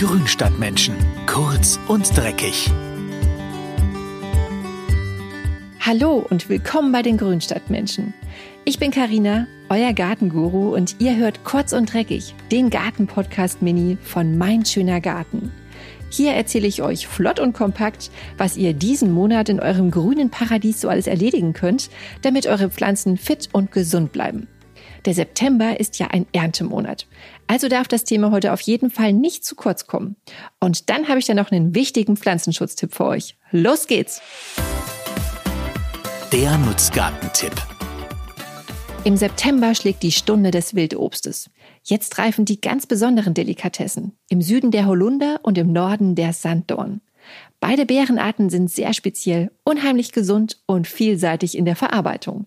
Grünstadtmenschen. Kurz und dreckig. Hallo und willkommen bei den Grünstadtmenschen. Ich bin Karina, euer Gartenguru und ihr hört Kurz und dreckig, den Gartenpodcast Mini von Mein schöner Garten. Hier erzähle ich euch flott und kompakt, was ihr diesen Monat in eurem grünen Paradies so alles erledigen könnt, damit eure Pflanzen fit und gesund bleiben. Der September ist ja ein Erntemonat. Also darf das Thema heute auf jeden Fall nicht zu kurz kommen. Und dann habe ich da noch einen wichtigen Pflanzenschutztipp für euch. Los geht's! Der Nutzgartentipp. Im September schlägt die Stunde des Wildobstes. Jetzt reifen die ganz besonderen Delikatessen. Im Süden der Holunder und im Norden der Sanddorn. Beide Beerenarten sind sehr speziell, unheimlich gesund und vielseitig in der Verarbeitung.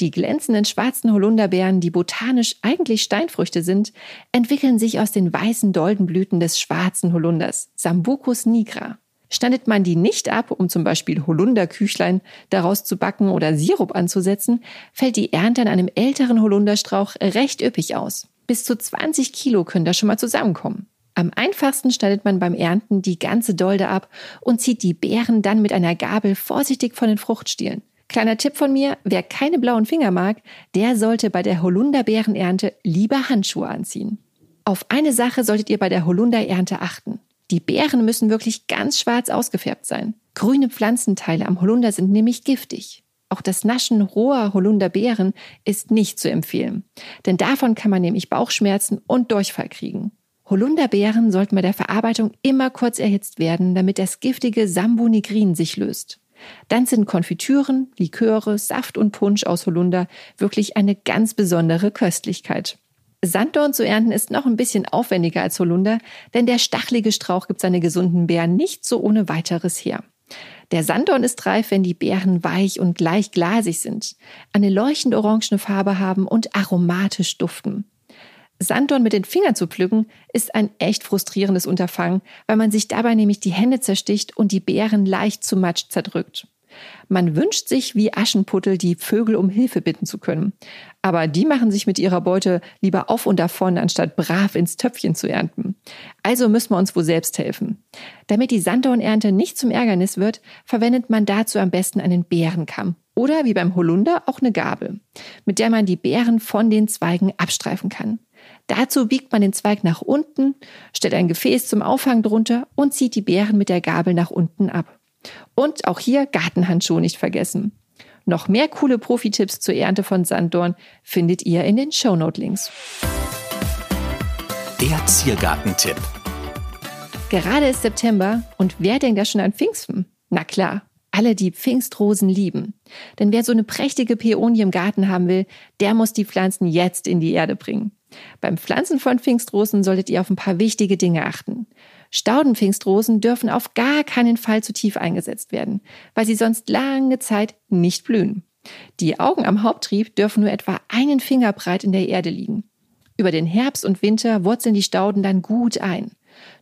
Die glänzenden schwarzen Holunderbeeren, die botanisch eigentlich Steinfrüchte sind, entwickeln sich aus den weißen Doldenblüten des schwarzen Holunders, Sambucus nigra. Standet man die nicht ab, um zum Beispiel Holunderküchlein daraus zu backen oder Sirup anzusetzen, fällt die Ernte an einem älteren Holunderstrauch recht üppig aus. Bis zu 20 Kilo können da schon mal zusammenkommen. Am einfachsten schneidet man beim Ernten die ganze Dolde ab und zieht die Beeren dann mit einer Gabel vorsichtig von den Fruchtstielen. Kleiner Tipp von mir, wer keine blauen Finger mag, der sollte bei der Holunderbeerenernte lieber Handschuhe anziehen. Auf eine Sache solltet ihr bei der Holunderernte achten. Die Beeren müssen wirklich ganz schwarz ausgefärbt sein. Grüne Pflanzenteile am Holunder sind nämlich giftig. Auch das Naschen roher Holunderbeeren ist nicht zu empfehlen, denn davon kann man nämlich Bauchschmerzen und Durchfall kriegen. Holunderbeeren sollten bei der Verarbeitung immer kurz erhitzt werden, damit das giftige Sambonigrin sich löst. Dann sind Konfitüren, Liköre, Saft und Punsch aus Holunder wirklich eine ganz besondere Köstlichkeit. Sanddorn zu ernten ist noch ein bisschen aufwendiger als Holunder, denn der stachelige Strauch gibt seine gesunden Beeren nicht so ohne weiteres her. Der Sanddorn ist reif, wenn die Beeren weich und gleich glasig sind, eine leuchtend orangene Farbe haben und aromatisch duften. Sanddorn mit den Fingern zu pflücken, ist ein echt frustrierendes Unterfangen, weil man sich dabei nämlich die Hände zersticht und die Beeren leicht zu Matsch zerdrückt. Man wünscht sich wie Aschenputtel die Vögel um Hilfe bitten zu können. Aber die machen sich mit ihrer Beute lieber auf und davon, anstatt brav ins Töpfchen zu ernten. Also müssen wir uns wohl selbst helfen. Damit die Sanddornernte nicht zum Ärgernis wird, verwendet man dazu am besten einen Bärenkamm. Oder wie beim Holunder auch eine Gabel, mit der man die Beeren von den Zweigen abstreifen kann. Dazu biegt man den Zweig nach unten, stellt ein Gefäß zum Auffang drunter und zieht die Beeren mit der Gabel nach unten ab. Und auch hier Gartenhandschuhe nicht vergessen. Noch mehr coole Profi-Tipps zur Ernte von Sanddorn findet ihr in den Shownote-Links. Der Ziergartentipp. Gerade ist September und wer denkt da schon an Pfingsten? Na klar, alle, die Pfingstrosen lieben. Denn wer so eine prächtige Peonie im Garten haben will, der muss die Pflanzen jetzt in die Erde bringen. Beim Pflanzen von Pfingstrosen solltet ihr auf ein paar wichtige Dinge achten. Staudenpfingstrosen dürfen auf gar keinen Fall zu tief eingesetzt werden, weil sie sonst lange Zeit nicht blühen. Die Augen am Haupttrieb dürfen nur etwa einen Finger breit in der Erde liegen. Über den Herbst und Winter wurzeln die Stauden dann gut ein.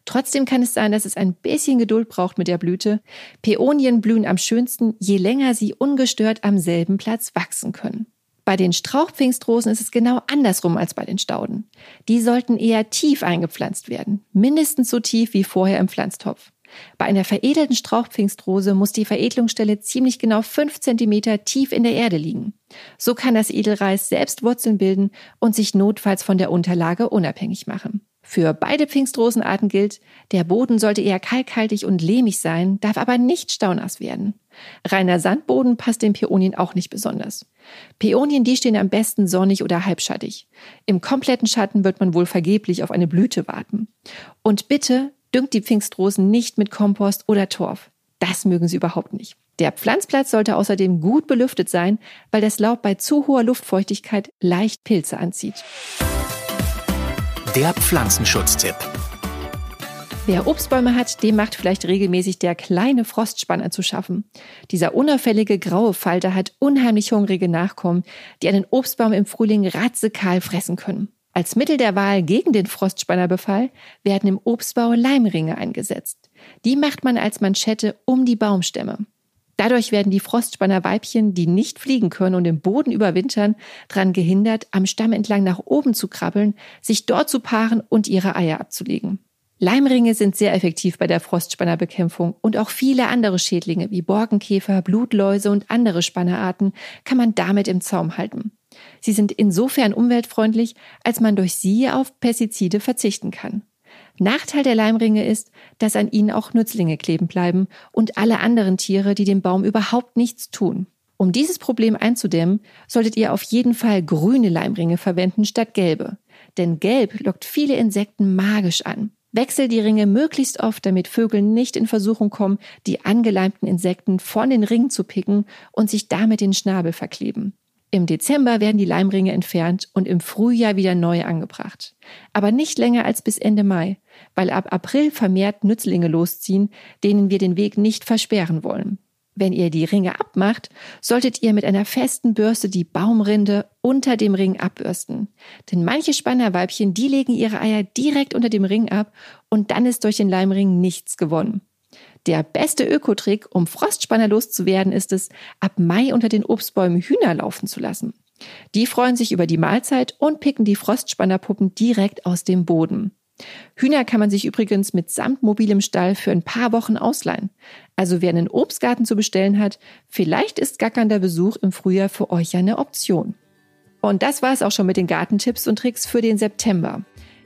Trotzdem kann es sein, dass es ein bisschen Geduld braucht mit der Blüte. Päonien blühen am schönsten, je länger sie ungestört am selben Platz wachsen können. Bei den Strauchpfingstrosen ist es genau andersrum als bei den Stauden. Die sollten eher tief eingepflanzt werden, mindestens so tief wie vorher im Pflanztopf. Bei einer veredelten Strauchpfingstrose muss die Veredelungsstelle ziemlich genau fünf Zentimeter tief in der Erde liegen. So kann das Edelreis selbst Wurzeln bilden und sich notfalls von der Unterlage unabhängig machen. Für beide Pfingstrosenarten gilt, der Boden sollte eher kalkhaltig und lehmig sein, darf aber nicht staunass werden. Reiner Sandboden passt den Peonien auch nicht besonders. Peonien, die stehen am besten sonnig oder halbschattig. Im kompletten Schatten wird man wohl vergeblich auf eine Blüte warten. Und bitte düngt die Pfingstrosen nicht mit Kompost oder Torf. Das mögen sie überhaupt nicht. Der Pflanzplatz sollte außerdem gut belüftet sein, weil das Laub bei zu hoher Luftfeuchtigkeit leicht Pilze anzieht. Der Pflanzenschutztipp. Wer Obstbäume hat, dem macht vielleicht regelmäßig der kleine Frostspanner zu schaffen. Dieser unauffällige graue Falter hat unheimlich hungrige Nachkommen, die einen Obstbaum im Frühling ratzekahl fressen können. Als Mittel der Wahl gegen den Frostspannerbefall werden im Obstbau Leimringe eingesetzt. Die macht man als Manschette um die Baumstämme. Dadurch werden die Frostspannerweibchen, die nicht fliegen können und im Boden überwintern, daran gehindert, am Stamm entlang nach oben zu krabbeln, sich dort zu paaren und ihre Eier abzulegen. Leimringe sind sehr effektiv bei der Frostspannerbekämpfung und auch viele andere Schädlinge wie Borkenkäfer, Blutläuse und andere Spannerarten kann man damit im Zaum halten. Sie sind insofern umweltfreundlich, als man durch sie auf Pestizide verzichten kann. Nachteil der Leimringe ist, dass an ihnen auch Nützlinge kleben bleiben und alle anderen Tiere, die dem Baum überhaupt nichts tun. Um dieses Problem einzudämmen, solltet ihr auf jeden Fall grüne Leimringe verwenden statt gelbe. Denn gelb lockt viele Insekten magisch an. Wechsel die Ringe möglichst oft, damit Vögel nicht in Versuchung kommen, die angeleimten Insekten von den Ringen zu picken und sich damit den Schnabel verkleben. Im Dezember werden die Leimringe entfernt und im Frühjahr wieder neu angebracht. Aber nicht länger als bis Ende Mai, weil ab April vermehrt Nützlinge losziehen, denen wir den Weg nicht versperren wollen. Wenn ihr die Ringe abmacht, solltet ihr mit einer festen Bürste die Baumrinde unter dem Ring abbürsten. Denn manche Spannerweibchen, die legen ihre Eier direkt unter dem Ring ab und dann ist durch den Leimring nichts gewonnen. Der beste Ökotrick, um Frostspanner loszuwerden, ist es, ab Mai unter den Obstbäumen Hühner laufen zu lassen. Die freuen sich über die Mahlzeit und picken die Frostspannerpuppen direkt aus dem Boden. Hühner kann man sich übrigens mit samt mobilem Stall für ein paar Wochen ausleihen. Also wer einen Obstgarten zu bestellen hat, vielleicht ist gackernder Besuch im Frühjahr für euch eine Option. Und das war es auch schon mit den Gartentipps und Tricks für den September.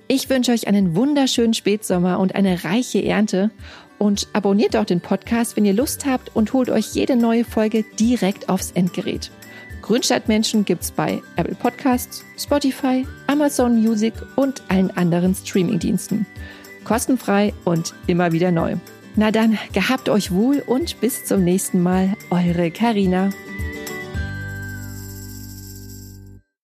Ich wünsche euch einen wunderschönen Spätsommer und eine reiche Ernte und abonniert doch den Podcast, wenn ihr Lust habt und holt euch jede neue Folge direkt aufs Endgerät. Grünstadtmenschen gibt's bei Apple Podcasts, Spotify, Amazon Music und allen anderen Streamingdiensten. Kostenfrei und immer wieder neu. Na dann, gehabt euch wohl und bis zum nächsten Mal, eure Karina.